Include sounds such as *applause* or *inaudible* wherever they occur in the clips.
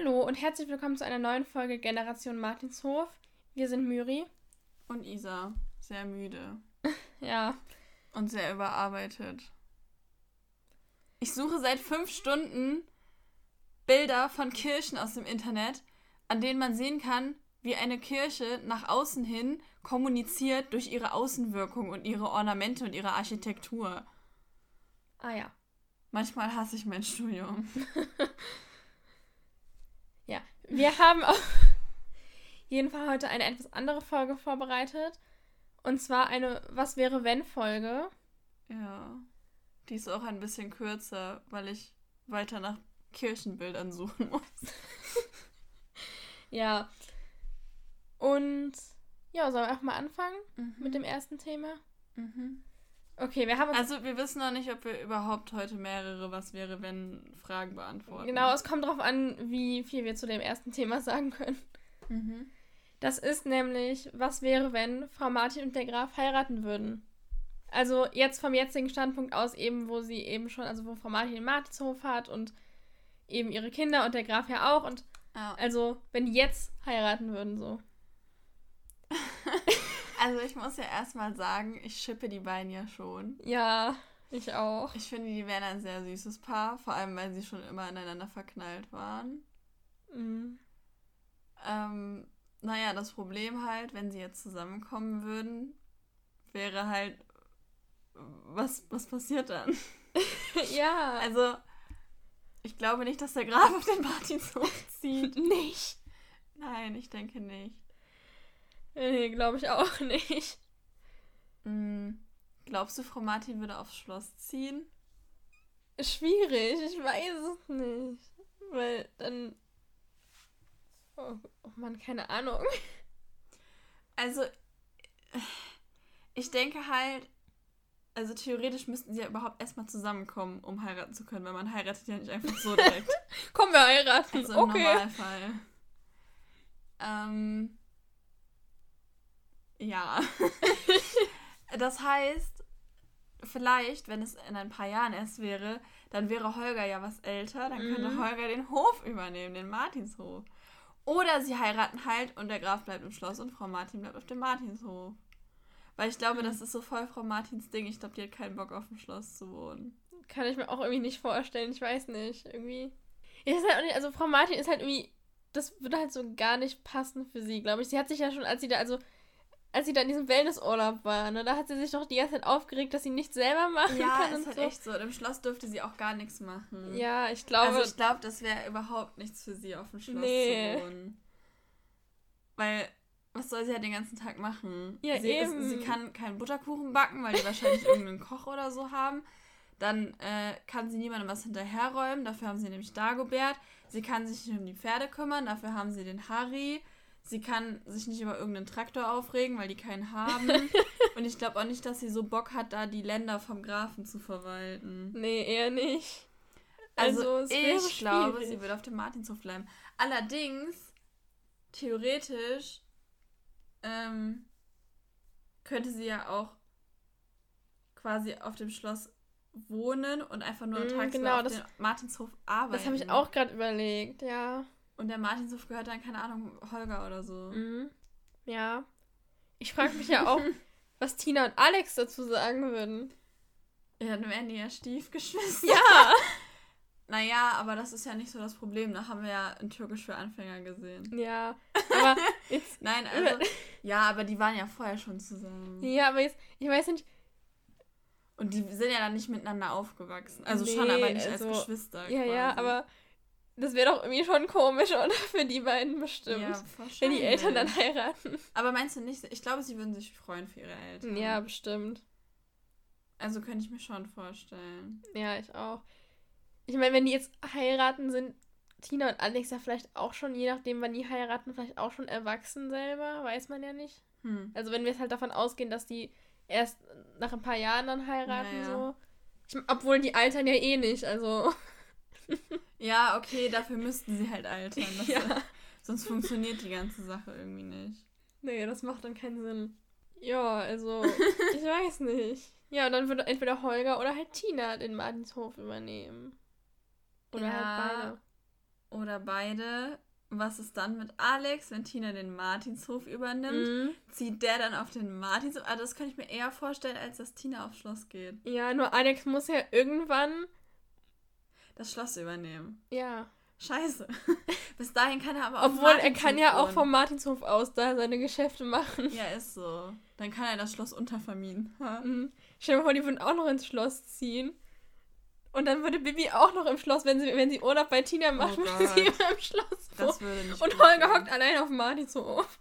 Hallo und herzlich willkommen zu einer neuen Folge Generation Martinshof. Wir sind Myri. Und Isa. Sehr müde. *laughs* ja. Und sehr überarbeitet. Ich suche seit fünf Stunden Bilder von Kirchen aus dem Internet, an denen man sehen kann, wie eine Kirche nach außen hin kommuniziert durch ihre Außenwirkung und ihre Ornamente und ihre Architektur. Ah ja. Manchmal hasse ich mein Studium. *laughs* wir haben auf jeden Fall heute eine etwas andere Folge vorbereitet. Und zwar eine Was wäre wenn Folge. Ja. Die ist auch ein bisschen kürzer, weil ich weiter nach Kirchenbildern suchen muss. *laughs* ja. Und ja, sollen wir auch mal anfangen mhm. mit dem ersten Thema? Mhm. Okay, wir haben Also wir wissen noch nicht, ob wir überhaupt heute mehrere Was wäre, wenn Fragen beantworten. Genau, es kommt darauf an, wie viel wir zu dem ersten Thema sagen können. Mhm. Das ist nämlich, was wäre, wenn Frau Martin und der Graf heiraten würden? Also jetzt vom jetzigen Standpunkt aus eben, wo sie eben schon, also wo Frau Martin den Martinshof hat und eben ihre Kinder und der Graf ja auch und oh. also wenn die jetzt heiraten würden so. Also ich muss ja erstmal sagen, ich schippe die beiden ja schon. Ja, ich auch. Ich finde, die wären ein sehr süßes Paar, vor allem weil sie schon immer ineinander verknallt waren. Mhm. Ähm, naja, das Problem halt, wenn sie jetzt zusammenkommen würden, wäre halt, was, was passiert dann? *laughs* ja. Also, ich glaube nicht, dass der Graf auf den Martinshof *laughs* zieht. nicht? Nein, ich denke nicht. Nee, glaube ich auch *laughs* nicht. Mhm. Glaubst du, Frau Martin würde aufs Schloss ziehen? Schwierig, ich weiß es nicht. Weil dann Oh, oh Mann, keine Ahnung. Also, ich denke halt, also theoretisch müssten sie ja überhaupt erstmal zusammenkommen, um heiraten zu können, weil man heiratet ja nicht einfach so direkt. *laughs* Kommen wir heiraten. Also im okay. Normalfall. Ähm, ja. *laughs* das heißt, vielleicht, wenn es in ein paar Jahren erst wäre, dann wäre Holger ja was älter, dann könnte mhm. Holger den Hof übernehmen, den Martinshof. Oder sie heiraten halt und der Graf bleibt im Schloss und Frau Martin bleibt auf dem Martinshof. Weil ich glaube, das ist so voll Frau Martins Ding. Ich glaube, die hat keinen Bock auf dem Schloss zu wohnen. Kann ich mir auch irgendwie nicht vorstellen. Ich weiß nicht. Irgendwie. Weiß halt nicht, also Frau Martin ist halt irgendwie. Das würde halt so gar nicht passen für sie, glaube ich. Sie hat sich ja schon, als sie da, also als sie da in diesem Wellnessurlaub war, ne, da hat sie sich doch die ganze Zeit aufgeregt, dass sie nichts selber machen ja, kann. Ja, ist halt so. echt so. Im Schloss dürfte sie auch gar nichts machen. Ja, ich glaube. Also ich glaube, das wäre überhaupt nichts für sie, auf dem Schloss nee. zu wohnen. Weil, was soll sie ja den ganzen Tag machen? Ja, sie, eben. Ist, sie kann keinen Butterkuchen backen, weil die wahrscheinlich irgendeinen Koch oder so haben. Dann äh, kann sie niemandem was hinterherräumen, dafür haben sie nämlich Dagobert. Sie kann sich nicht um die Pferde kümmern, dafür haben sie den Harry. Sie kann sich nicht über irgendeinen Traktor aufregen, weil die keinen haben. *laughs* Und ich glaube auch nicht, dass sie so Bock hat, da die Länder vom Grafen zu verwalten. Nee, eher nicht. Also, also ich glaube, sie wird auf dem Martinshof bleiben. Allerdings, theoretisch, ähm, könnte sie ja auch quasi auf dem Schloss wohnen und einfach nur mm, tagsüber genau, auf dem Martinshof arbeiten. Das habe ich auch gerade überlegt, ja. Und der Martinshof gehört dann, keine Ahnung, Holger oder so. Mhm. Ja. Ich frage mich ja *laughs* auch, was Tina und Alex dazu sagen würden. Ja, dann wären die ja Stiefgeschwister. Ja. *laughs* naja, aber das ist ja nicht so das Problem. Da haben wir ja ein Türkisch für Anfänger gesehen. Ja. *laughs* Aber jetzt. Nein, also. ja, aber die waren ja vorher schon zusammen. Ja, aber jetzt, ich weiß nicht. Und die sind ja dann nicht miteinander aufgewachsen. Also nee, schon, aber nicht also, als Geschwister. Ja, quasi. ja, aber das wäre doch irgendwie schon komisch, oder? *laughs* Für die beiden bestimmt. Ja, wenn die Eltern dann heiraten. Aber meinst du nicht, ich glaube, sie würden sich freuen für ihre Eltern. Ja, bestimmt. Also könnte ich mir schon vorstellen. Ja, ich auch. Ich meine, wenn die jetzt heiraten, sind Tina und Alex ja vielleicht auch schon, je nachdem, wann die heiraten, vielleicht auch schon erwachsen selber. Weiß man ja nicht. Hm. Also wenn wir jetzt halt davon ausgehen, dass die erst nach ein paar Jahren dann heiraten, ja, ja. so. Ich, obwohl die altern ja eh nicht, also. *laughs* Ja, okay, dafür müssten sie halt altern. *laughs* ja. sonst funktioniert die ganze Sache irgendwie nicht. Nee, das macht dann keinen Sinn. Ja, also, *laughs* ich weiß nicht. Ja, und dann würde entweder Holger oder halt Tina den Martinshof übernehmen. Oder ja, halt beide. oder beide. Was ist dann mit Alex, wenn Tina den Martinshof übernimmt? Mhm. Zieht der dann auf den Martinshof? Also das könnte ich mir eher vorstellen, als dass Tina aufs Schloss geht. Ja, nur Alex muss ja irgendwann das Schloss übernehmen. Ja. Scheiße. *laughs* Bis dahin kann er aber auch. Obwohl er kann ja auch vom Martinshof aus da seine Geschäfte machen. Ja, ist so. Dann kann er das Schloss untervermieten. Mhm. Stell dir mal vor, die würden auch noch ins Schloss ziehen. Und dann würde Bibi auch noch im Schloss, wenn sie, wenn sie Urlaub bei Tina macht, oh würde *laughs* sie immer im Schloss. Das würde nicht Und Holger hockt allein auf dem Martinshof.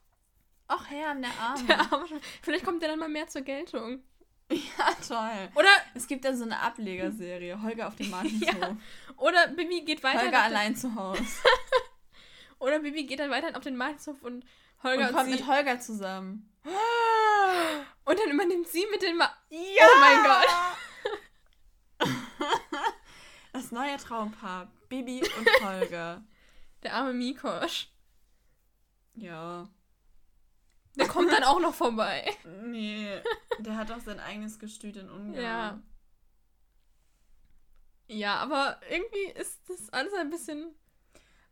Ach Herr, der *laughs* Arme. Der Arme. Vielleicht kommt der dann mal mehr zur Geltung. *laughs* Ja, toll. Oder es gibt ja so eine Ablegerserie, Holger auf dem *laughs* Martinshof. Ja. Oder Bibi geht weiter. Holger allein zu Hause. *laughs* Oder Bibi geht dann weiter auf den Martinshof und Holger und kommt und mit Holger zusammen. *gasps* Und dann übernimmt sie mit den Ma Ja! Oh mein Gott. Das neue Traumpaar. Bibi und Holger. Der arme Mikosch. Ja. Der kommt dann auch noch vorbei. Nee, der hat auch sein eigenes Gestüt in Ungarn. Ja. Ja, aber irgendwie ist das alles ein bisschen.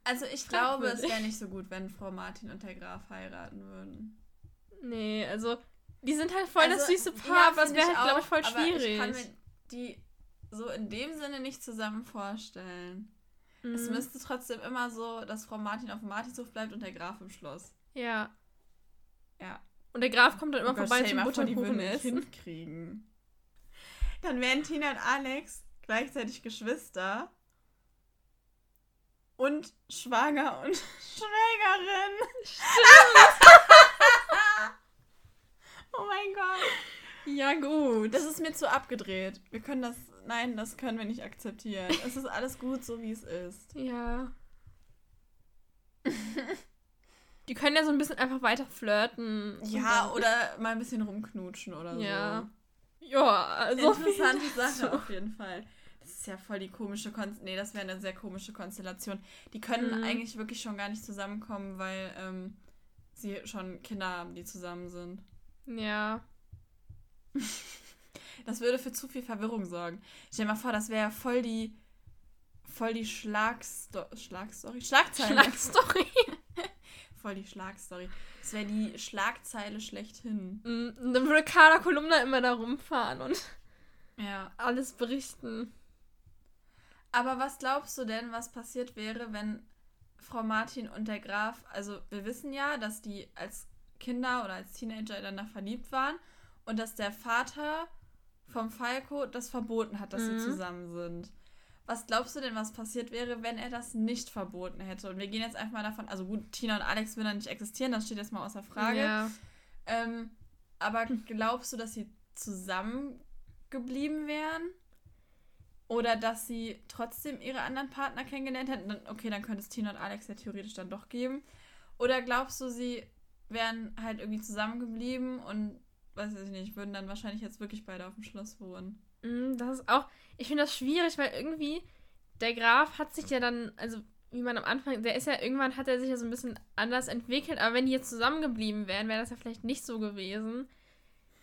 Also ich glaube, es wäre nicht so gut, wenn Frau Martin und der Graf heiraten würden. Nee, also die sind halt voll also, das süße Paar, ja, aber es wäre halt, glaube ich, voll schwierig. ich kann mir die so in dem Sinne nicht zusammen vorstellen. Mhm. Es müsste trotzdem immer so, dass Frau Martin auf dem Martinshof bleibt und der Graf im Schloss. Ja. Ja. Und der Graf kommt dann immer oh vorbei zum Butterkuchen essen. Hinkriegen. Dann wären Tina und Alex gleichzeitig Geschwister und schwanger und *laughs* Schwägerin. Stimmt. oh mein Gott. Ja, gut. Das ist mir zu abgedreht. Wir können das. Nein, das können wir nicht akzeptieren. es ist alles gut, so wie es ist. Ja. *laughs* Die können ja so ein bisschen einfach weiter flirten. Ja, oder mal ein bisschen rumknutschen oder ja. so. Ja. also. Interessante Sache auf jeden Fall. Das ist ja voll die komische Konstellation. Nee, das wäre eine sehr komische Konstellation. Die können mhm. eigentlich wirklich schon gar nicht zusammenkommen, weil ähm, sie schon Kinder haben, die zusammen sind. Ja. *laughs* Das würde für zu viel Verwirrung sorgen. Stell dir mal vor, das wäre ja voll die voll die Schlagsto Schlagstory? Schlagzeile. Schlagstory. Voll die Schlagstory. Das wäre die Schlagzeile schlechthin. Und dann würde Carla Kolumna immer da rumfahren und ja. alles berichten. Aber was glaubst du denn, was passiert wäre, wenn Frau Martin und der Graf, also wir wissen ja, dass die als Kinder oder als Teenager ineinander verliebt waren und dass der Vater vom Falco das verboten hat, dass mhm. sie zusammen sind. Was glaubst du denn, was passiert wäre, wenn er das nicht verboten hätte? Und wir gehen jetzt einfach mal davon, also gut, Tina und Alex würden dann nicht existieren, das steht jetzt mal außer Frage. Ja. Ähm, aber glaubst du, dass sie zusammengeblieben wären? Oder dass sie trotzdem ihre anderen Partner kennengelernt hätten? Okay, dann könnte es Tina und Alex ja theoretisch dann doch geben. Oder glaubst du, sie wären halt irgendwie zusammengeblieben und, weiß ich nicht, würden dann wahrscheinlich jetzt wirklich beide auf dem Schloss wohnen? Mm, das ist auch, ich finde das schwierig, weil irgendwie der Graf hat sich ja dann, also wie man am Anfang, der ist ja irgendwann hat er sich ja so ein bisschen anders entwickelt, aber wenn die jetzt zusammengeblieben wären, wäre das ja vielleicht nicht so gewesen.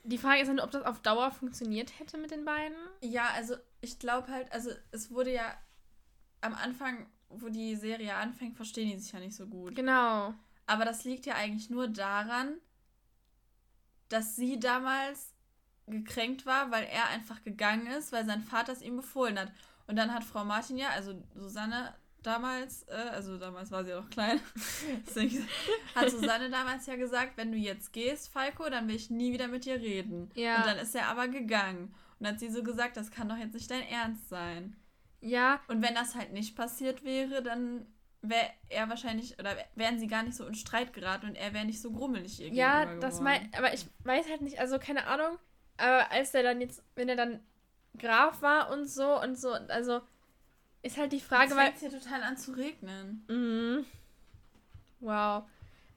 Die Frage ist dann, ob das auf Dauer funktioniert hätte mit den beiden. Ja, also ich glaube halt, also es wurde ja am Anfang, wo die Serie anfängt, verstehen die sich ja nicht so gut. Genau. Aber das liegt ja eigentlich nur daran, dass sie damals gekränkt war, weil er einfach gegangen ist, weil sein Vater es ihm befohlen hat. Und dann hat Frau Martin ja, also Susanne damals, äh, also damals war sie ja noch klein, *laughs* hat Susanne damals ja gesagt, wenn du jetzt gehst, Falco, dann will ich nie wieder mit dir reden. Ja. Und dann ist er aber gegangen. Und dann hat sie so gesagt, das kann doch jetzt nicht dein Ernst sein. Ja. Und wenn das halt nicht passiert wäre, dann wäre er wahrscheinlich, oder wären sie gar nicht so in Streit geraten und er wäre nicht so grummelig irgendwie. Ja, das mein, aber ich weiß halt nicht, also keine Ahnung, aber als der dann jetzt, wenn er dann Graf war und so und so, also ist halt die Frage, jetzt weil. Es hier total an zu regnen. Mhm. Wow.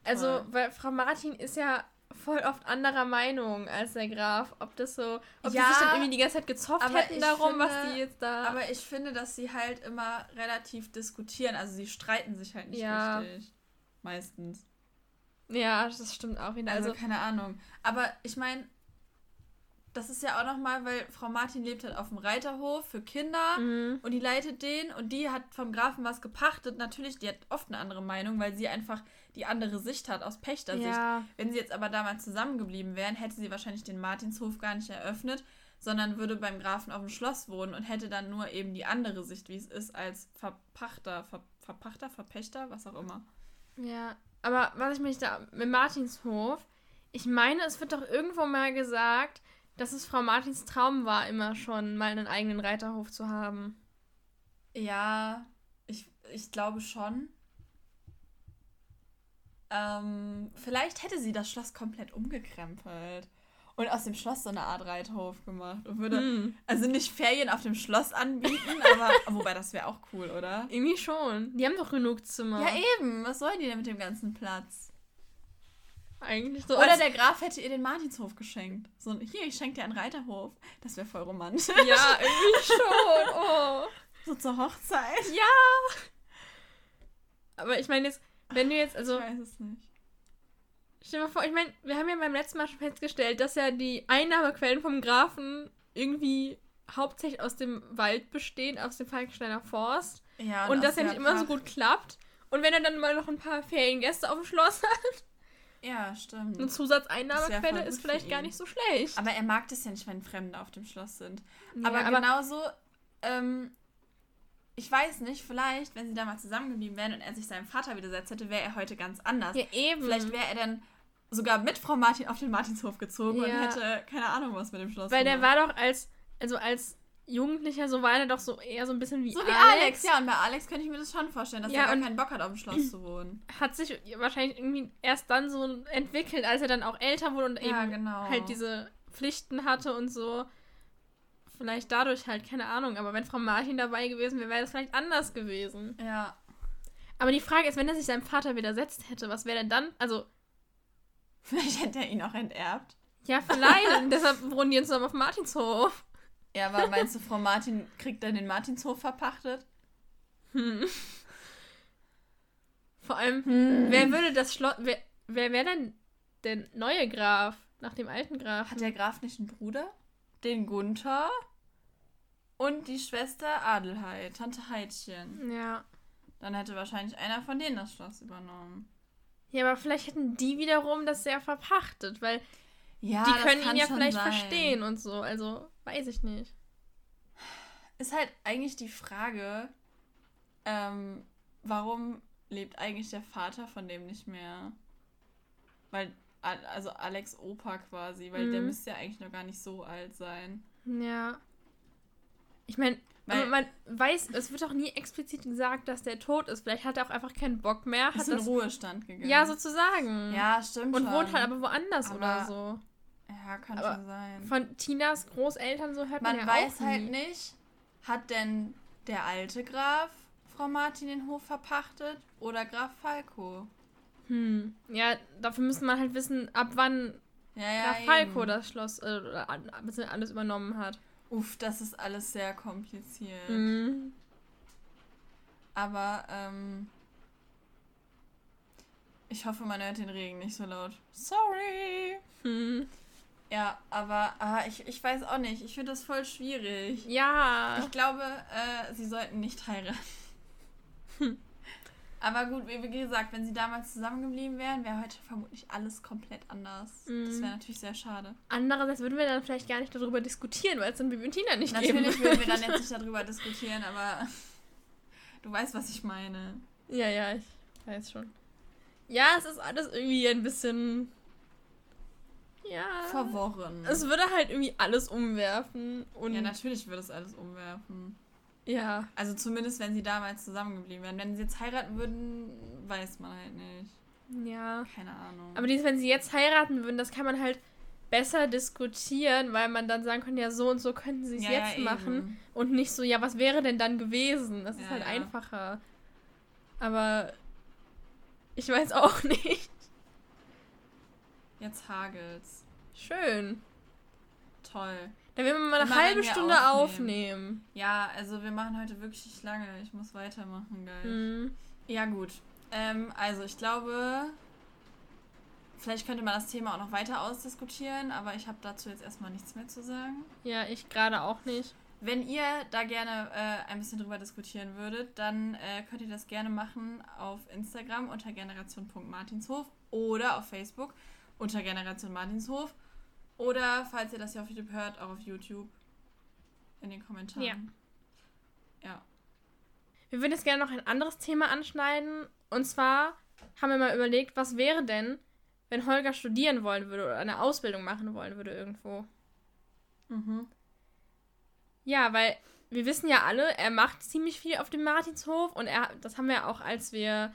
Also, Toll. weil Frau Martin ist ja voll oft anderer Meinung als der Graf. Ob das so, ob ja, die sich dann irgendwie die ganze Zeit gezofft hätten darum, finde, was die jetzt da. Aber ich finde, dass sie halt immer relativ diskutieren. Also sie streiten sich halt nicht ja. richtig. Meistens. Ja, das stimmt auch wieder. Also, also keine Ahnung. Aber ich meine, das ist ja auch nochmal, weil Frau Martin lebt halt auf dem Reiterhof für Kinder mhm. und die leitet den und die hat vom Grafen was gepachtet. Natürlich, die hat oft eine andere Meinung, weil sie einfach die andere Sicht hat aus Pächtersicht. Ja. Wenn sie jetzt aber damals zusammengeblieben wären, hätte sie wahrscheinlich den Martinshof gar nicht eröffnet, sondern würde beim Grafen auf dem Schloss wohnen und hätte dann nur eben die andere Sicht, wie es ist, als Verpachter, Ver Verpachter, Verpächter, was auch immer. Ja, aber was ich mich da mit Martinshof, ich meine, es wird doch irgendwo mal gesagt, dass es Frau Martins Traum war, immer schon mal einen eigenen Reiterhof zu haben. Ja, ich, ich glaube schon. Ähm, vielleicht hätte sie das Schloss komplett umgekrempelt und aus dem Schloss so eine Art Reiterhof gemacht und würde hm. also nicht Ferien auf dem Schloss anbieten, *laughs* aber wobei das wäre auch cool, oder? Irgendwie schon. Die haben doch genug Zimmer. Ja eben, was sollen die denn mit dem ganzen Platz? Eigentlich so. Oder der Graf hätte ihr den Martinshof geschenkt. So, hier, ich schenke dir einen Reiterhof. Das wäre voll romantisch. Ja, irgendwie schon. Oh. *laughs* So zur Hochzeit. Ja. Aber ich meine jetzt, wenn du jetzt, also. Ich weiß es nicht. Stell dir mal vor, ich meine, wir haben ja beim letzten Mal schon festgestellt, dass ja die Einnahmequellen vom Grafen irgendwie hauptsächlich aus dem Wald bestehen, aus dem Falkensteiner Forst. Ja, und, und das ja nicht immer so gut klappt. Und wenn er dann mal noch ein paar Feriengäste auf dem Schloss hat. Ja, stimmt. Eine Zusatzeinnahmequelle ist, ist vielleicht gar nicht so schlecht. Aber er mag das ja nicht, wenn Fremde auf dem Schloss sind. Ja, aber, aber, genauso, ähm, ich weiß nicht, vielleicht, wenn sie da mal zusammengeblieben wären und er sich seinem Vater widersetzt hätte, wäre er heute ganz anders. Ja, eben. Vielleicht wäre er dann sogar mit Frau Martin auf den Martinshof gezogen ja. und hätte keine Ahnung was mit dem Schloss Weil gemacht. der war doch als, also als Jugendlicher, so war er doch so eher so ein bisschen wie So wie Alex. Alex, ja. Und bei Alex könnte ich mir das schon vorstellen, dass ja, er gar keinen Bock hat, auf dem Schloss *clears throat* zu wohnen. Hat sich wahrscheinlich irgendwie erst dann so entwickelt, als er dann auch älter wurde und ja, eben genau. halt diese Pflichten hatte und so. Vielleicht dadurch halt, keine Ahnung. Aber wenn Frau Martin dabei gewesen wäre, wäre das vielleicht anders gewesen. Ja. Aber die Frage ist, wenn er sich seinem Vater widersetzt hätte, was wäre denn dann? Also. *laughs* Vielleicht hätte er ihn auch enterbt. Ja, vielleicht. *laughs* deshalb wohnen die jetzt noch auf Martinshof. Ja, aber meinst du, Frau Martin kriegt dann den Martinshof verpachtet? Hm. Vor allem, hm. wer würde das Schloss. Wer, wer wäre denn der neue Graf nach dem alten Graf? Hat der Graf nicht einen Bruder? Den Gunther und die Schwester Adelheid, Tante Heidchen. Ja. Dann hätte wahrscheinlich einer von denen das Schloss übernommen. Ja, aber vielleicht hätten die wiederum das sehr verpachtet, weil ja, die können ihn ja vielleicht sein. verstehen und so. Also, weiß ich nicht. Ist halt eigentlich die Frage, ähm, warum lebt eigentlich der Vater von dem nicht mehr? Weil, also Alex Opa quasi, weil mhm. der müsste ja eigentlich noch gar nicht so alt sein. Ja. Ich meine, man weiß, es wird auch nie explizit gesagt, dass der tot ist. Vielleicht hat er auch einfach keinen Bock mehr. Hat ist in Ruhestand gegangen. Ja, sozusagen. Ja, stimmt. Und schon. wohnt halt aber woanders aber oder so. Ja, kann aber schon sein. Von Tinas Großeltern so hört man, man ja weiß halt nicht, hat denn der alte Graf Frau Martin den Hof verpachtet oder Graf Falco? Hm. Ja, dafür müsste man halt wissen, ab wann ja, ja, Graf Falco das Schloss äh, alles übernommen hat. Uff, das ist alles sehr kompliziert. Mhm. Aber, ähm, ich hoffe, man hört den Regen nicht so laut. Sorry. Hm. Ja, aber ah, ich, ich weiß auch nicht. Ich finde das voll schwierig. Ja. Ich glaube, äh, sie sollten nicht heiraten. Hm. Aber gut, wie gesagt, wenn sie damals zusammengeblieben wären, wäre heute vermutlich alles komplett anders. Mm. Das wäre natürlich sehr schade. Andererseits würden wir dann vielleicht gar nicht darüber diskutieren, weil es dann Bibi und Tina nicht natürlich geben Natürlich würden wir dann jetzt nicht darüber diskutieren, aber *laughs* du weißt, was ich meine. Ja, ja, ich weiß schon. Ja, es ist alles irgendwie ein bisschen ja. verworren. Es würde halt irgendwie alles umwerfen. Und ja, natürlich würde es alles umwerfen. Ja. Also zumindest, wenn sie damals zusammengeblieben wären. Wenn sie jetzt heiraten würden, weiß man halt nicht. Ja. Keine Ahnung. Aber dieses, wenn sie jetzt heiraten würden, das kann man halt besser diskutieren, weil man dann sagen kann, ja, so und so könnten sie es ja, jetzt ja, machen. Und nicht so, ja, was wäre denn dann gewesen? Das ja, ist halt einfacher. Aber ich weiß auch *laughs* nicht. Jetzt hagelt's. Schön. Toll. Dann werden wir mal eine Immer halbe Stunde aufnehmen. aufnehmen. Ja, also wir machen heute wirklich lange. Ich muss weitermachen gleich. Mhm. Ja, gut. Ähm, also ich glaube, vielleicht könnte man das Thema auch noch weiter ausdiskutieren, aber ich habe dazu jetzt erstmal nichts mehr zu sagen. Ja, ich gerade auch nicht. Wenn ihr da gerne äh, ein bisschen drüber diskutieren würdet, dann äh, könnt ihr das gerne machen auf Instagram unter generation.martinshof oder auf Facebook unter Generation Martinshof. Oder falls ihr das ja auf YouTube hört, auch auf YouTube in den Kommentaren. Ja. ja. Wir würden jetzt gerne noch ein anderes Thema anschneiden. Und zwar haben wir mal überlegt, was wäre denn, wenn Holger studieren wollen würde oder eine Ausbildung machen wollen würde irgendwo. Mhm. Ja, weil wir wissen ja alle, er macht ziemlich viel auf dem Martinshof und er, das haben wir auch, als wir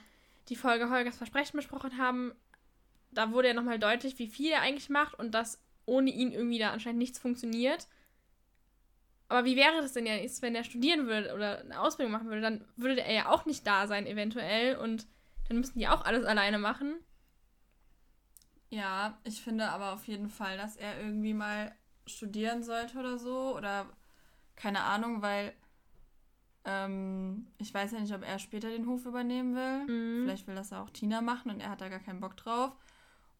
die Folge Holgers Versprechen besprochen haben, da wurde ja nochmal deutlich, wie viel er eigentlich macht und dass ohne ihn irgendwie da anscheinend nichts funktioniert. Aber wie wäre das denn jetzt, wenn er studieren würde oder eine Ausbildung machen würde? Dann würde er ja auch nicht da sein, eventuell. Und dann müssten die auch alles alleine machen. Ja, ich finde aber auf jeden Fall, dass er irgendwie mal studieren sollte oder so. Oder keine Ahnung, weil ähm, ich weiß ja nicht, ob er später den Hof übernehmen will. Mhm. Vielleicht will das ja auch Tina machen und er hat da gar keinen Bock drauf.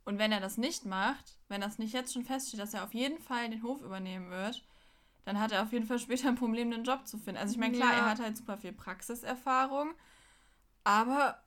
Und wenn er das nicht macht, wenn das nicht jetzt schon feststeht, dass er auf jeden Fall den Hof übernehmen wird, dann hat er auf jeden Fall später ein Problem, einen Job zu finden. Also ich meine, klar, ja. er hat halt super viel Praxiserfahrung, aber,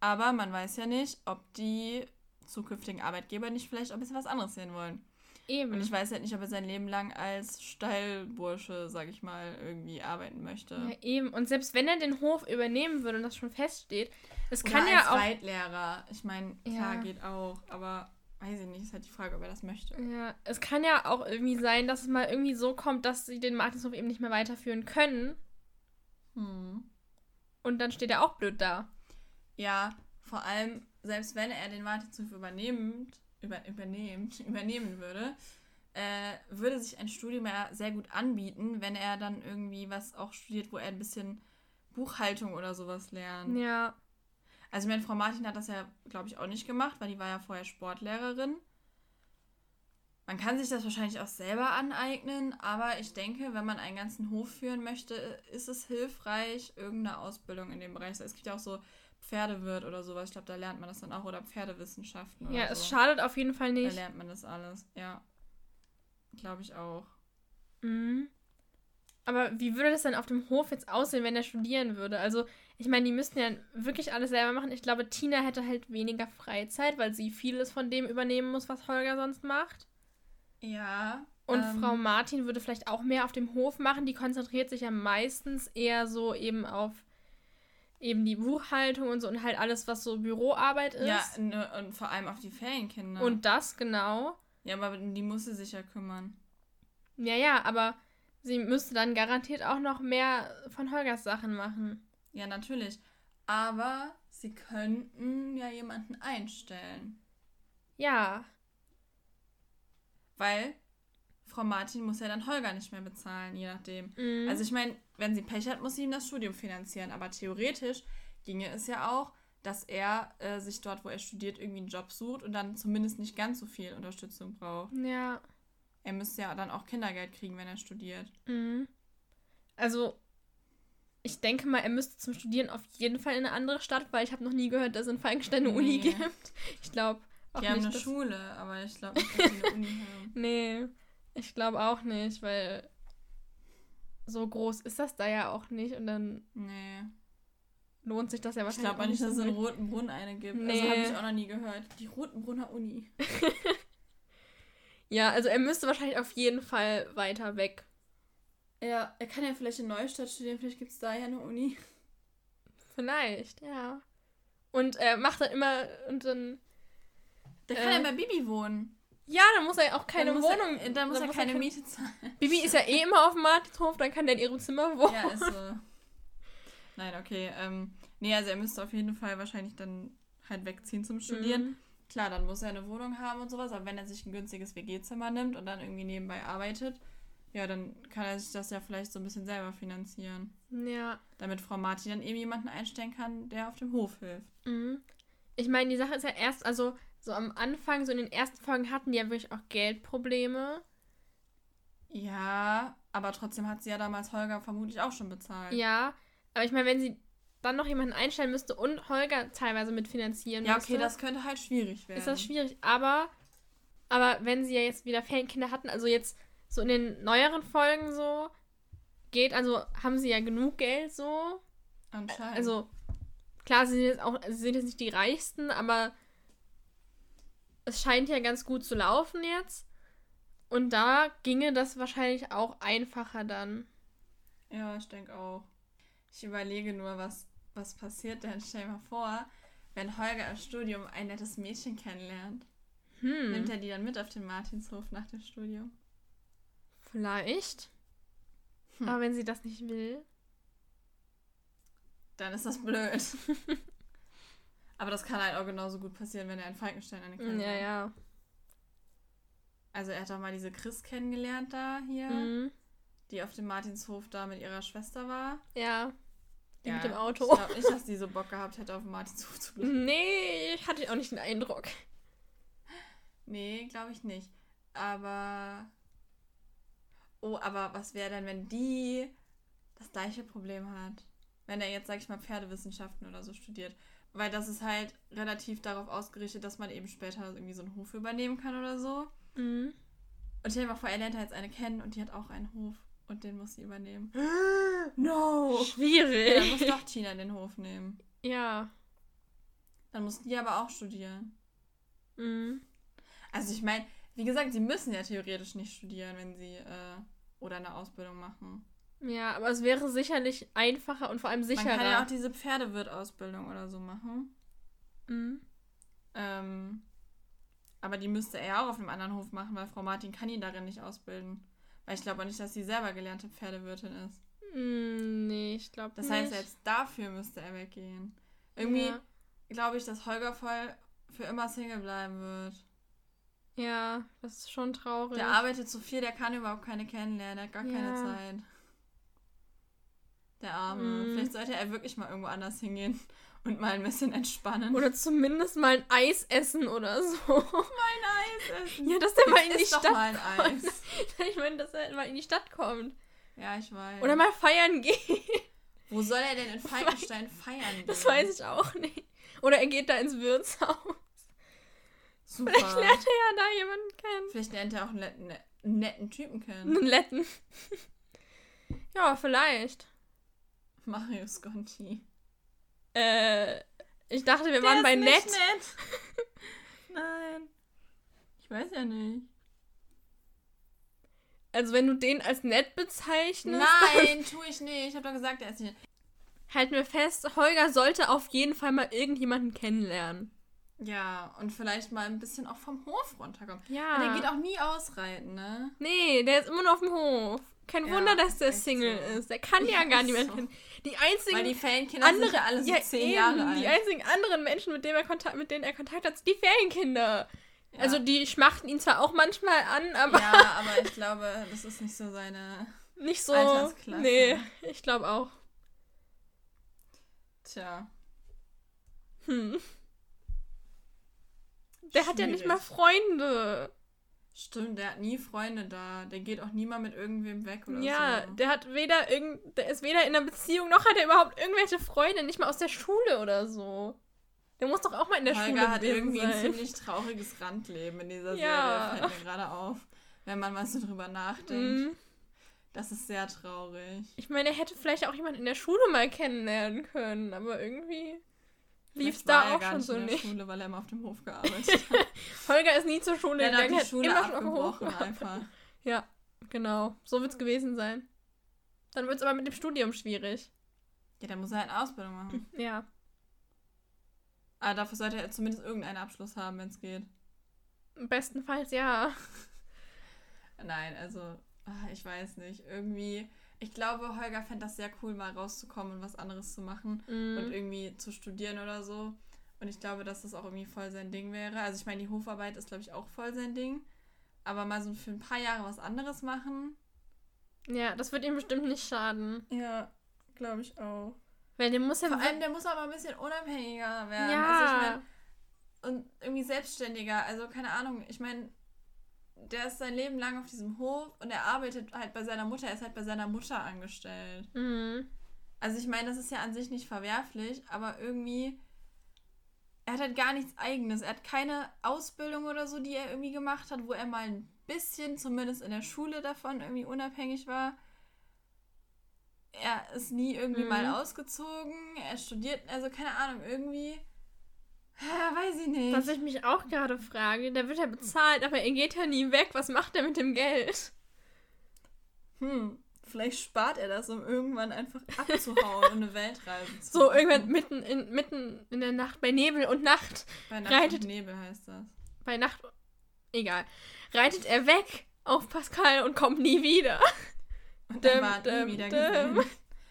aber man weiß ja nicht, ob die zukünftigen Arbeitgeber nicht vielleicht ein bisschen was anderes sehen wollen. Eben. Und ich weiß halt nicht, ob er sein Leben lang als Steilbursche, sag ich mal, irgendwie arbeiten möchte. Ja, eben. Und selbst wenn er den Hof übernehmen würde und das schon feststeht, es kann ja als auch. Reitlehrer. Ich meine, klar, ja. geht auch, aber weiß ich nicht, ist halt die Frage, ob er das möchte. Ja, es kann ja auch irgendwie sein, dass es mal irgendwie so kommt, dass sie den Martinshof eben nicht mehr weiterführen können. Hm. Und dann steht er auch blöd da. Ja, vor allem, selbst wenn er den Martinshof übernimmt, über, übernehmt, *laughs* übernehmen würde, äh, würde sich ein Studium ja sehr gut anbieten, wenn er dann irgendwie was auch studiert, wo er ein bisschen Buchhaltung oder sowas lernt. Ja. Also ich meine, Frau Martin hat das ja, glaube ich, auch nicht gemacht, weil die war ja vorher Sportlehrerin. Man kann sich das wahrscheinlich auch selber aneignen, aber ich denke, wenn man einen ganzen Hof führen möchte, ist es hilfreich, irgendeine Ausbildung in dem Bereich. Es gibt ja auch so Pferdewirt oder sowas. Ich glaube, da lernt man das dann auch. Oder Pferdewissenschaften. ja, so. es schadet auf jeden Fall nicht. Da lernt man das alles. Ja. Glaube ich auch. Mhm. Aber wie würde das denn auf dem Hof jetzt aussehen, wenn er studieren würde? Also, ich meine, die müssten ja wirklich alles selber machen. Ich glaube, Tina hätte halt weniger Freizeit, weil sie vieles von dem übernehmen muss, was Holger sonst macht. Ja. Und ähm, Frau Martin würde vielleicht auch mehr auf dem Hof machen. Die konzentriert sich ja meistens eher so eben auf eben die Buchhaltung und so und halt alles, was so Büroarbeit ist. Ja, ne, und vor allem auf die Ferienkinder. Und das, genau. Ja, aber die muss sie sich ja kümmern. Ja, ja, aber sie müsste dann garantiert auch noch mehr von Holgers Sachen machen. Ja, natürlich. Aber sie könnten ja jemanden einstellen. Ja. Weil Frau Martin muss ja dann Holger nicht mehr bezahlen, je nachdem. Mhm. Also ich meine, wenn sie Pech hat, muss sie ihm das Studium finanzieren. Aber theoretisch ginge es ja auch, dass er äh, sich dort, wo er studiert, irgendwie einen Job sucht und dann zumindest nicht ganz so viel Unterstützung braucht. Ja. Er müsste ja dann auch Kindergeld kriegen, wenn er studiert. Mhm. Also, ich denke mal, er müsste zum Studieren auf jeden Fall in eine andere Stadt, weil ich habe noch nie gehört, dass es in Falkenstein eine nee. Uni *laughs* gibt. Ich glaube auch Die. Die haben eine Schule, aber ich glaube nicht, dass sie eine Uni haben. *laughs* Nee. Ich glaube auch nicht, weil so groß ist das da ja auch nicht und dann nee. lohnt sich das ja wahrscheinlich. Ich glaube nicht, dass es in Rotenbrunn eine gibt. Nee. Also habe ich auch noch nie gehört. Die Rotenbrunner Uni. *laughs* ja, also er müsste wahrscheinlich auf jeden Fall weiter weg. Ja, er kann ja vielleicht in Neustadt studieren, vielleicht gibt es da ja eine Uni. Vielleicht, ja. Und er macht dann immer und dann. Da kann äh, er bei Bibi wohnen. Ja, dann muss er auch keine dann Wohnung. Er, dann muss dann er keine er Miete zahlen. Bibi ist ja eh *laughs* immer auf dem Martinshof, dann kann der in ihrem Zimmer wohnen. Ja, ist so. Nein, okay. Ähm, nee, also er müsste auf jeden Fall wahrscheinlich dann halt wegziehen zum Studieren. Mhm. Klar, dann muss er eine Wohnung haben und sowas, aber wenn er sich ein günstiges WG-Zimmer nimmt und dann irgendwie nebenbei arbeitet, ja, dann kann er sich das ja vielleicht so ein bisschen selber finanzieren. Ja. Damit Frau Martin dann eben jemanden einstellen kann, der auf dem Hof hilft. Mhm. Ich meine, die Sache ist ja erst, also so am Anfang, so in den ersten Folgen hatten die ja wirklich auch Geldprobleme. Ja, aber trotzdem hat sie ja damals Holger vermutlich auch schon bezahlt. Ja, aber ich meine, wenn sie dann noch jemanden einstellen müsste und Holger teilweise mitfinanzieren ja, müsste. Ja, okay, das könnte halt schwierig werden. Ist das schwierig, aber, aber wenn sie ja jetzt wieder Ferienkinder hatten, also jetzt so in den neueren Folgen so, geht, also haben sie ja genug Geld so. Anscheinend. Also, klar, sie sind jetzt auch, sie sind jetzt nicht die reichsten, aber es scheint ja ganz gut zu laufen jetzt. Und da ginge das wahrscheinlich auch einfacher dann. Ja, ich denke auch. Ich überlege nur, was, was passiert denn. Stell dir mal vor, wenn Holger im Studium ein nettes Mädchen kennenlernt. Hm. Nimmt er die dann mit auf den Martinshof nach dem Studium? Vielleicht. Hm. Aber wenn sie das nicht will. Dann ist das blöd. *laughs* Aber das kann halt auch genauso gut passieren, wenn er in Falkenstein eine kennenlernt. Ja, ja. Also er hat auch mal diese Chris kennengelernt da hier, mhm. die auf dem Martinshof da mit ihrer Schwester war. Ja. Die ja, mit dem Auto. Ich glaube nicht, dass die so Bock gehabt hätte, auf dem Martinshof zu bleiben. Nee, ich hatte auch nicht den Eindruck. Nee, glaube ich nicht. Aber. Oh, aber was wäre denn, wenn die das gleiche Problem hat? Wenn er jetzt, sag ich mal, Pferdewissenschaften oder so studiert weil das ist halt relativ darauf ausgerichtet, dass man eben später irgendwie so einen Hof übernehmen kann oder so. Mhm. Und stell dir mal vor, er lernt halt jetzt eine kennen und die hat auch einen Hof und den muss sie übernehmen. *gasps* No! Schwierig. Ja, dann muss doch Tina den Hof nehmen. Ja. Dann muss die aber auch studieren. Mhm. Also ich meine, wie gesagt, sie müssen ja theoretisch nicht studieren, wenn sie äh, oder eine Ausbildung machen. Ja, aber es wäre sicherlich einfacher und vor allem sicherer. Man kann ja auch diese Pferdewirt-Ausbildung oder so machen. Mhm. Ähm, aber die müsste er auch auf einem anderen Hof machen, weil Frau Martin kann ihn darin nicht ausbilden. Weil ich glaube auch nicht, dass sie selber gelernte Pferdewirtin ist. Mm, nee, ich glaube nicht. Das heißt, selbst dafür müsste er weggehen. Irgendwie ja. glaube ich, dass Holger voll für immer Single bleiben wird. Ja, das ist schon traurig. Der arbeitet so viel, der kann überhaupt keine kennenlernen, er hat gar ja. keine Zeit. Der Arme. Mm. Vielleicht sollte er wirklich mal irgendwo anders hingehen und mal ein bisschen entspannen. Oder zumindest mal ein Eis essen oder so. Mal ein Eis essen. Ja, dass der mal in die Stadt mal ein kommt. Eis. *laughs* Ich meine, dass er mal in die Stadt kommt. Ja, ich weiß. Oder mal feiern gehen. Wo soll er denn in *laughs* Falkenstein feiern gehen? Das weiß ich auch nicht. Oder er geht da ins Wirtshaus. Super. Vielleicht lernt er ja da jemanden kennen. Vielleicht lernt er auch einen netten, einen netten Typen kennen. Einen netten. *laughs* ja, vielleicht. Mario Sconti. Äh, ich dachte, wir Der waren bei nett. nett. *laughs* Nein. Ich weiß ja nicht. Also wenn du den als nett bezeichnest. Nein, tue ich nicht. Ich habe doch gesagt, er ist nicht. Halten wir fest, Holger sollte auf jeden Fall mal irgendjemanden kennenlernen. Ja, und vielleicht mal ein bisschen auch vom Hof runterkommen. Ja. Und der geht auch nie ausreiten, ne? Nee, der ist immer nur auf dem Hof. Kein ja, Wunder, dass der Single so. ist. Der kann ja, ja gar niemand so. kennen. Die einzigen Weil die Ferienkinder andere, sind alle so ja, zehn eben, Jahre alt. Die einzigen anderen Menschen, mit denen, er Kontakt, mit denen er Kontakt hat, sind die Ferienkinder. Ja. Also die schmachten ihn zwar auch manchmal an, aber... Ja, aber ich glaube, das ist nicht so seine *laughs* Nicht so... Altersklasse. Nee, ich glaube auch. Tja. Hm. Der Schwierig. hat ja nicht mal Freunde. Stimmt, der hat nie Freunde da. Der geht auch nie mal mit irgendwem weg oder ja, so. der hat weder irgend, der ist weder in einer Beziehung noch hat er überhaupt irgendwelche Freunde, nicht mal aus der Schule oder so. Der muss doch auch mal in der Holger Schule hat irgendwie sein. ein ziemlich trauriges Randleben in dieser ja. Serie, fällt mir gerade auf. Wenn man mal so drüber nachdenkt. Mhm. Das ist sehr traurig. Ich meine, er hätte vielleicht auch jemanden in der Schule mal kennenlernen können, aber irgendwie lief es da auch schon so in nicht. Schule, weil er immer auf dem Hof gearbeitet *laughs* hat. Holger ist nie zur Schule der gegangen, hat die Schule immer abgebrochen einfach. Ja, genau. So wird es gewesen sein. Dann wird es aber mit dem Studium schwierig. Ja, dann muss er halt eine Ausbildung machen. *laughs* Ja. Aber dafür sollte er zumindest irgendeinen Abschluss haben, wenn es geht. Bestenfalls ja. Nein, also, ah, ich weiß nicht. Irgendwie ich glaube, Holger fände das sehr cool, mal rauszukommen und was anderes zu machen mm. und irgendwie zu studieren oder so. Und ich glaube, dass das auch irgendwie voll sein Ding wäre. Also ich meine, die Hofarbeit ist, glaube ich, auch voll sein Ding. Aber mal so für ein paar Jahre was anderes machen. Ja, das wird ihm bestimmt nicht schaden. Ja, glaube ich auch. Weil der muss ja. Vor allem, der muss aber ein bisschen unabhängiger werden. Ja. Also ich mein, und irgendwie selbstständiger. Also keine Ahnung. Ich meine, der ist sein Leben lang auf diesem Hof und er arbeitet halt bei seiner Mutter. Er ist halt bei seiner Mutter angestellt. Mhm. Also ich meine, das ist ja an sich nicht verwerflich, aber irgendwie, er hat halt gar nichts eigenes. Er hat keine Ausbildung oder so, die er irgendwie gemacht hat, wo er mal ein bisschen, zumindest in der Schule davon, irgendwie unabhängig war. Er ist nie irgendwie mhm. mal ausgezogen. Er studiert, also keine Ahnung, irgendwie. Ja, weiß ich nicht. Was ich mich auch gerade frage, der wird ja bezahlt, aber er geht ja nie weg. Was macht er mit dem Geld? Hm, vielleicht spart er das, um irgendwann einfach abzuhauen und eine Weltreise zu So, irgendwann mitten in, mitten in der Nacht, bei Nebel und Nacht. Bei Nacht reitet, und Nebel heißt das. Bei Nacht, egal. Reitet er weg auf Pascal und kommt nie wieder. Und dann war nie wieder gesehen.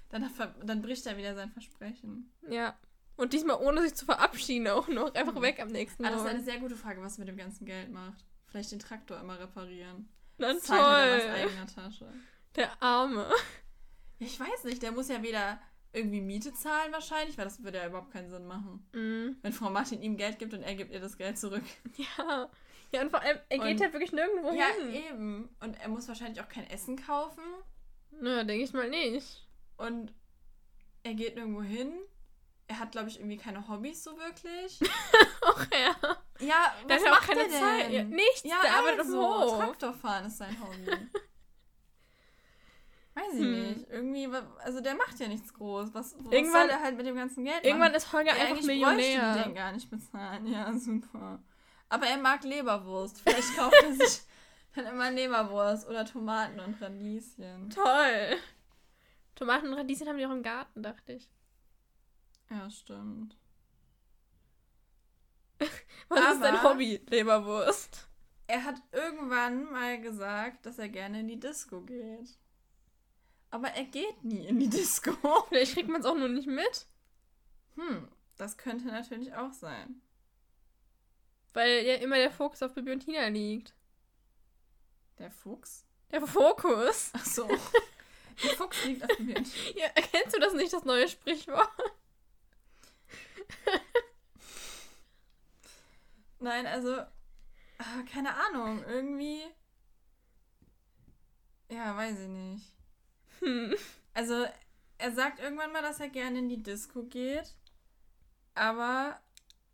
Dann, dann bricht er wieder sein Versprechen. Ja. Und diesmal ohne sich zu verabschieden auch noch. Einfach mhm. weg am nächsten Tag. Ah, das ist eine sehr gute Frage, was er mit dem ganzen Geld macht. Vielleicht den Traktor immer reparieren. Na das toll. Aus eigener Tasche. Der Arme. Ich weiß nicht, der muss ja weder irgendwie Miete zahlen wahrscheinlich, weil das würde ja überhaupt keinen Sinn machen. Mm. Wenn Frau Martin ihm Geld gibt und er gibt ihr das Geld zurück. Ja. Ja, und vor allem, er geht ja wirklich nirgendwo ja, hin. Ja, eben. Und er muss wahrscheinlich auch kein Essen kaufen. Naja, denke ich mal nicht. Und er geht nirgendwo hin er hat, glaube ich, irgendwie keine Hobbys so wirklich. *laughs* Ach ja. Ja, was macht er denn? Zeit. Ja, nichts, ja, der arbeitet also, Hof. Traktorfahren ist sein Hobby. Weiß ich hm. nicht. Irgendwie, also der macht ja nichts groß. Was, was irgendwann, soll er halt mit dem ganzen Geld Irgendwann ist Holger ja, einfach Millionär. Ich den gar nicht bezahlen. Ja, super. Aber er mag Leberwurst. Vielleicht kauft er sich *laughs* dann immer Leberwurst oder Tomaten und Radieschen. Toll. Tomaten und Radieschen haben die auch im Garten, dachte ich. Ja, stimmt. *laughs* Was Aber ist dein Hobby, Leberwurst? Er hat irgendwann mal gesagt, dass er gerne in die Disco geht. Aber er geht nie in die Disco. *laughs* Vielleicht kriegt man es auch nur nicht mit. Hm, das könnte natürlich auch sein. Weil ja immer der Fokus auf Bibi und Tina liegt. Der Fuchs? Der Fokus. Ach so. *laughs* der Fuchs liegt auf Bibi und Tina. Ja, erkennst du das nicht, das neue Sprichwort? Nein, also, ah, keine Ahnung, irgendwie. Ja, weiß ich nicht. Hm. Also, er sagt irgendwann mal, dass er gerne in die Disco geht. Aber,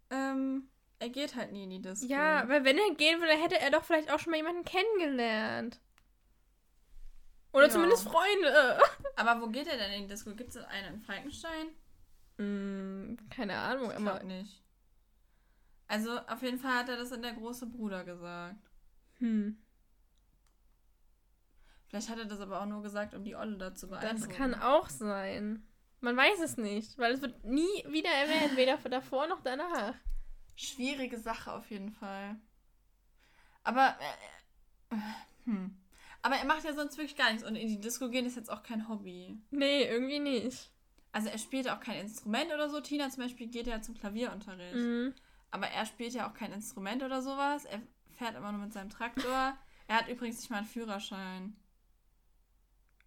ähm, er geht halt nie in die Disco. Ja, weil wenn er gehen würde, hätte er doch vielleicht auch schon mal jemanden kennengelernt. Oder ja. zumindest Freunde. *laughs* Aber wo geht er denn in die Disco? Gibt es einen in Frankenstein? Mm, keine Ahnung, ich immer nicht. Also auf jeden Fall hat er das in der große Bruder gesagt. Hm. Vielleicht hat er das aber auch nur gesagt, um die Olle dazu beeindrucken. Das kann auch sein. Man weiß es nicht, weil es wird nie wieder erwähnt, weder davor noch danach. Schwierige Sache auf jeden Fall. Aber äh, äh, hm. Aber er macht ja sonst wirklich gar nichts und in die Disco gehen ist jetzt auch kein Hobby. Nee, irgendwie nicht. Also er spielt auch kein Instrument oder so. Tina zum Beispiel geht ja zum Klavierunterricht. Mhm. Aber er spielt ja auch kein Instrument oder sowas. Er fährt immer nur mit seinem Traktor. *laughs* er hat übrigens nicht mal einen Führerschein.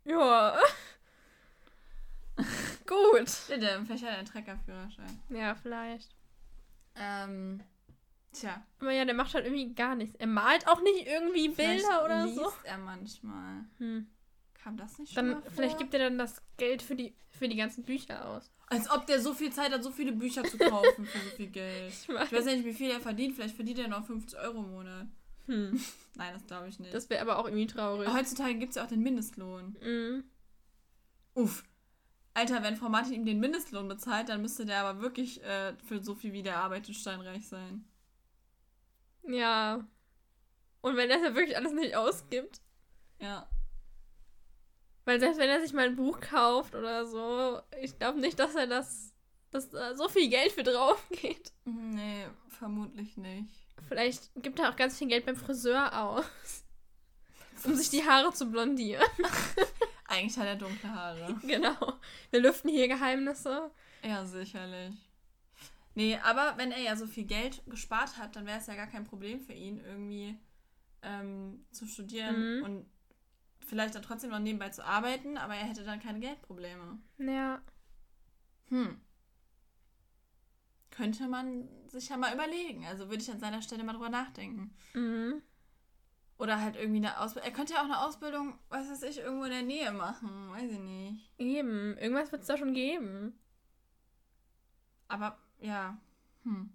Ja. *laughs* Gut. Vielleicht hat er einen Treckerführerschein. Ja, vielleicht. Ähm, tja. Aber ja, der macht halt irgendwie gar nichts. Er malt auch nicht irgendwie Bilder vielleicht oder liest so. er manchmal. Hm. Kam das nicht schon dann, Vielleicht gibt er dann das Geld für die, für die ganzen Bücher aus. Als ob der so viel Zeit hat, so viele Bücher zu kaufen für so viel Geld. *laughs* Ich, ich weiß ja nicht, wie viel er verdient. Vielleicht verdient er noch 50 Euro im Monat. Hm. *laughs* Nein, das glaube ich nicht. Das wäre aber auch irgendwie traurig. Heutzutage gibt es ja auch den Mindestlohn. Mhm. Uff. Alter, wenn Frau Martin ihm den Mindestlohn bezahlt, dann müsste der aber wirklich äh, für so viel wie der arbeitet steinreich sein. Ja. Und wenn er es ja wirklich alles nicht ausgibt. Ja. Weil selbst wenn er sich mal ein Buch kauft oder so, ich glaube nicht, dass er das, dass da so viel Geld für drauf *laughs* geht. Nee, vermutlich nicht. Vielleicht gibt er auch ganz viel Geld beim Friseur aus. *laughs* Um sich die Haare zu blondieren. *laughs* Eigentlich hat er dunkle Haare. Genau. Wir lüften hier Geheimnisse. Ja, sicherlich. Nee, aber wenn er ja so viel Geld gespart hat, dann wäre es ja gar kein Problem für ihn, irgendwie ähm, zu studieren mhm. und vielleicht dann trotzdem noch nebenbei zu arbeiten, aber er hätte dann keine Geldprobleme. Ja. Hm. Könnte man sich ja mal überlegen. Also würde ich an seiner Stelle mal drüber nachdenken. Mhm. Oder halt irgendwie eine Ausbildung. Er könnte ja auch eine Ausbildung, was weiß ich, irgendwo in der Nähe machen. Weiß ich nicht. Eben. Irgendwas wird es da schon geben. Aber, ja. Hm.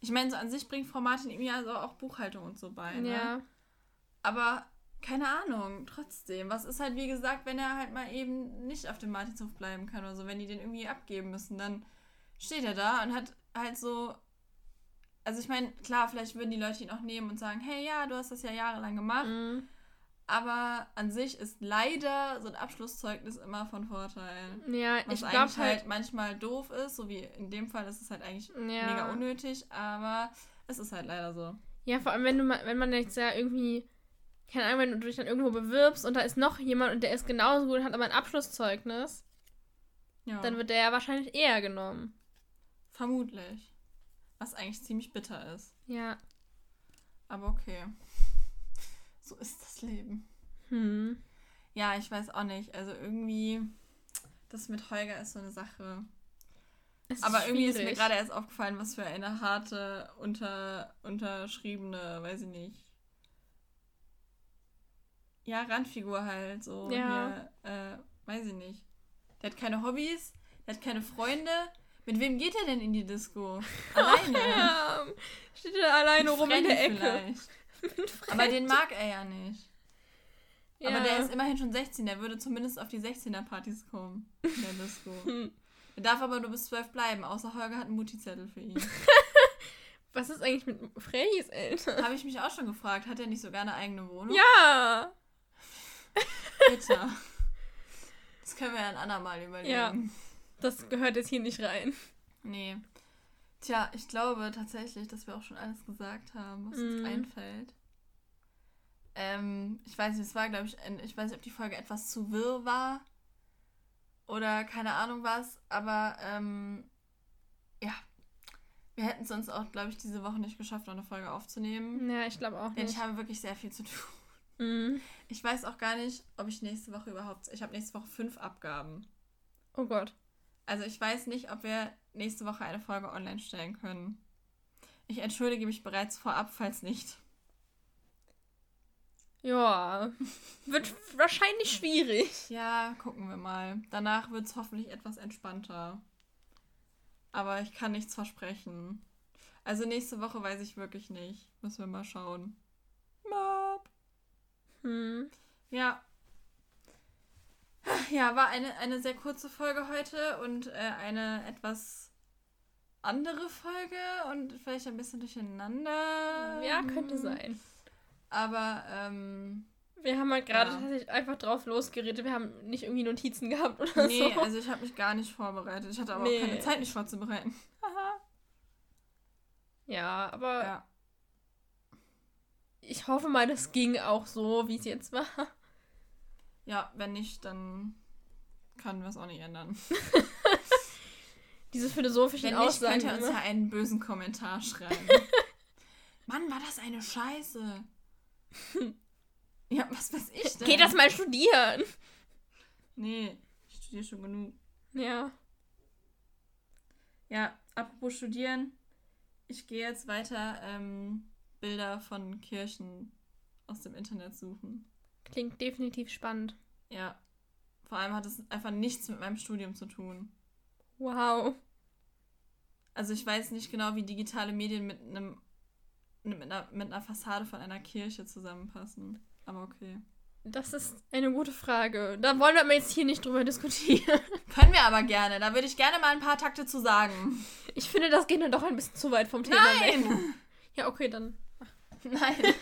Ich meine, so an sich bringt Frau Martin ihm ja also auch Buchhaltung und so bei. Ne? Ja. Aber keine Ahnung, trotzdem. Was ist halt, wie gesagt, wenn er halt mal eben nicht auf dem Martinshof bleiben kann oder so, wenn die den irgendwie abgeben müssen, dann steht er da und hat halt so. Also ich meine, klar, vielleicht würden die Leute ihn auch nehmen und sagen, hey ja, du hast das ja jahrelang gemacht. Mhm. Aber an sich ist leider so ein Abschlusszeugnis immer von Vorteil. Ja, was ich glaube halt, halt manchmal doof ist, so wie in dem Fall ist es halt eigentlich ja. mega unnötig, aber es ist halt leider so. Ja, vor allem wenn du wenn man jetzt ja irgendwie keine Ahnung, wenn du dich dann irgendwo bewirbst und da ist noch jemand und der ist genauso gut und hat aber ein Abschlusszeugnis, ja. dann wird der ja wahrscheinlich eher genommen. Vermutlich. Was eigentlich ziemlich bitter ist. Ja. Aber okay. So ist das Leben. Hm. Ja, ich weiß auch nicht. Also irgendwie, das mit Holger ist so eine Sache. Aber schwierig. irgendwie ist mir gerade erst aufgefallen, was für eine harte, unter, unterschriebene, weiß ich nicht, ja, Randfigur halt. So, ja. Hier, äh, weiß ich nicht. Der hat keine Hobbys, der hat keine Freunde. Mit wem geht er denn in die Disco? *laughs* Alleine. ja. Steht er alleine rum in der Ecke. *laughs* Aber den mag er ja nicht. Ja. Aber der ist immerhin schon 16, der würde zumindest auf die 16er-Partys kommen. In der Disco. *laughs* er darf aber nur bis 12 bleiben, außer Holger hat einen Mutti-Zettel für ihn. Was ist eigentlich mit Freddys Eltern? Habe ich mich auch schon gefragt. Hat er nicht sogar eine eigene Wohnung? Ja! Bitte. Das können wir ja ein andermal überlegen. Ja, das gehört jetzt hier nicht rein. Nee. Tja, ich glaube tatsächlich, dass wir auch schon alles gesagt haben, was mm. uns einfällt. Ähm, ich weiß nicht, es war, glaube ich, ich weiß nicht, ob die Folge etwas zu wirr war oder keine Ahnung was, aber ähm, ja, wir hätten es uns auch, glaube ich, diese Woche nicht geschafft, noch eine Folge aufzunehmen. Ja, ich glaube auch nicht. Denn ich habe wirklich sehr viel zu tun. Mhm. Ich weiß auch gar nicht, ob ich nächste Woche überhaupt. Ich habe nächste Woche fünf Abgaben. Oh Gott. Also ich weiß nicht, ob wir nächste Woche eine Folge online stellen können. Ich entschuldige mich bereits vorab, falls nicht. Ja, wird wahrscheinlich schwierig. Ja, gucken wir mal. Danach wird es hoffentlich etwas entspannter. Aber ich kann nichts versprechen. Also nächste Woche weiß ich wirklich nicht. Müssen wir mal schauen. Hm. Ja. Ja, war eine, eine sehr kurze Folge heute und äh, eine etwas andere Folge und vielleicht ein bisschen durcheinander. Ja, könnte sein. Aber, ähm. Wir haben halt gerade ja. tatsächlich einfach drauf losgeredet. Wir haben nicht irgendwie Notizen gehabt oder nee, so. Nee, also ich habe mich gar nicht vorbereitet. Ich hatte aber nee. auch keine Zeit, mich vorzubereiten. *laughs* ja, aber ja ich hoffe mal, das ging auch so, wie es jetzt war. Ja, wenn nicht, dann können wir es auch nicht ändern. *laughs* Diese philosophischen wenn nicht, Aussagen. könnt ihr uns ja einen bösen Kommentar schreiben. *laughs* Mann, war das eine Scheiße. ja, was weiß ich denn? Geh das mal studieren. Nee, ich studiere schon genug. Ja. Ja, apropos studieren. Ich gehe jetzt weiter ähm, Bilder von Kirchen aus dem Internet suchen. Klingt definitiv spannend. Ja. Vor allem hat es einfach nichts mit meinem Studium zu tun. Wow. Also ich weiß nicht genau, wie digitale Medien mit einem mit einer, mit einer Fassade von einer Kirche zusammenpassen. Aber okay. Das ist eine gute Frage. Da wollen wir jetzt hier nicht drüber diskutieren. *laughs* Können wir aber gerne. Da würde ich gerne mal ein paar Takte zu sagen. Ich finde, das geht dann doch ein bisschen zu weit vom Thema Nein! weg. Ja, okay, dann Nein. *laughs*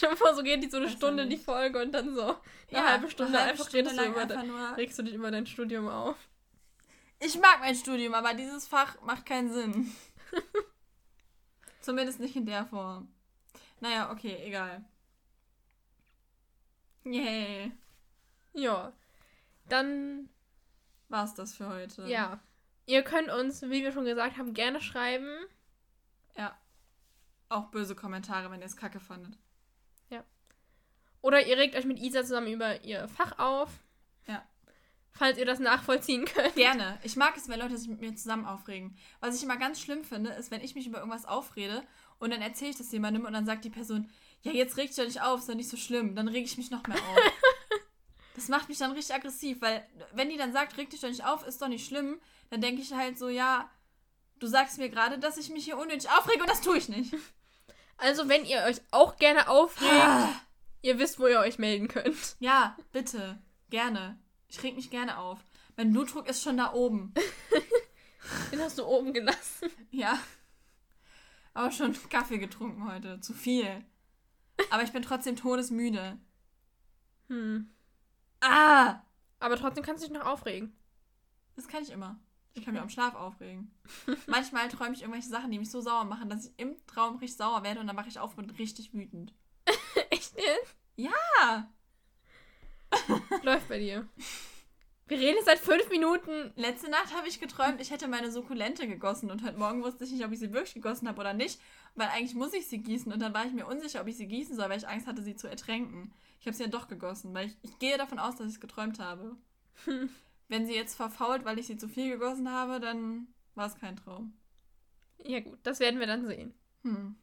Dir vor, so geht die so eine das Stunde die Folge und dann so eine ja, halbe Stunde eine halbe einfach Stunde redest, du über dein, nur... regst du dich über dein Studium auf. Ich mag mein Studium, aber dieses Fach macht keinen Sinn. *laughs* Zumindest nicht in der Form. Naja, okay, egal. Yay. Ja. Dann war's das für heute. Ja. Ihr könnt uns, wie wir schon gesagt haben, gerne schreiben. Ja. Auch böse Kommentare, wenn ihr es kacke fandet. Ja. Oder ihr regt euch mit Isa zusammen über ihr Fach auf. Ja. Falls ihr das nachvollziehen könnt. Gerne. Ich mag es, wenn Leute sich mit mir zusammen aufregen. Was ich immer ganz schlimm finde, ist, wenn ich mich über irgendwas aufrede und dann erzähle ich das jemandem und dann sagt die Person, ja, jetzt reg dich doch nicht auf, ist doch nicht so schlimm. Dann reg ich mich noch mehr auf. *laughs* das macht mich dann richtig aggressiv, weil wenn die dann sagt, reg dich doch nicht auf, ist doch nicht schlimm, dann denke ich halt so, ja, du sagst mir gerade, dass ich mich hier unnötig aufrege und das tue ich nicht. *laughs* Also, wenn ihr euch auch gerne aufregt, *gasps* ihr wisst, wo ihr euch melden könnt. Ja, bitte. Gerne. Ich reg mich gerne auf. Mein Blutdruck ist schon da oben. *laughs* Den hast du oben gelassen. Ja. Aber schon Kaffee getrunken heute. Zu viel. Aber ich bin trotzdem todesmüde. Hm. Ah! Aber trotzdem kannst du dich noch aufregen. Das kann ich immer. Ich kann mich am Schlaf aufregen. Manchmal träume ich irgendwelche Sachen, die mich so sauer machen, dass ich im Traum richtig sauer werde und dann mache ich auf und bin richtig wütend. *laughs* Echt jetzt? Ja! *laughs* Läuft bei dir. Wir reden seit fünf Minuten. Letzte Nacht habe ich geträumt, ich hätte meine Sukkulente gegossen und heute Morgen wusste ich nicht, ob ich sie wirklich gegossen habe oder nicht, weil eigentlich muss ich sie gießen und dann war ich mir unsicher, ob ich sie gießen soll, weil ich Angst hatte, sie zu ertränken. Ich habe sie ja doch gegossen, weil ich, ich gehe davon aus, dass ich es geträumt habe. *laughs* Wenn sie jetzt verfault, weil ich sie zu viel gegossen habe, dann war es kein Traum. Ja gut, das werden wir dann sehen. Hm.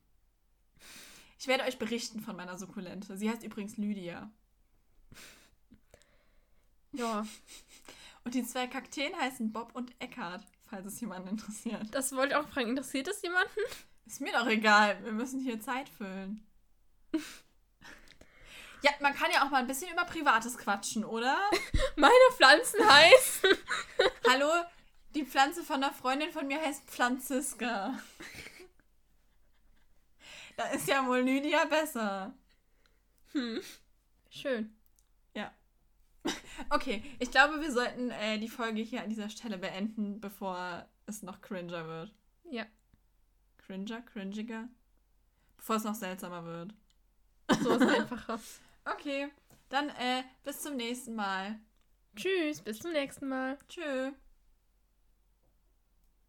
Ich werde euch berichten von meiner Sukkulente. Sie heißt übrigens Lydia. *laughs* Ja. Und die zwei Kakteen heißen Bob und Eckhart, falls es jemanden interessiert. Das wollte ich auch fragen. Interessiert es jemanden? Ist mir doch egal. Wir müssen hier Zeit füllen. *laughs* ja, man kann ja auch mal ein bisschen über Privates quatschen, oder? *laughs* Meine Pflanzen heißen. *laughs* Hallo, die Pflanze von einer Freundin von mir heißt Pflanziska. Da ist ja wohl Lydia besser. Hm. Schön. *laughs* Okay, ich glaube, wir sollten äh, die Folge hier an dieser Stelle beenden, bevor es noch cringer wird. Ja. Cringer? Cringiger? Bevor es noch seltsamer wird. So ist einfacher. Okay, dann äh, bis zum nächsten Mal. Tschüss, bis zum nächsten Mal. Tschüss.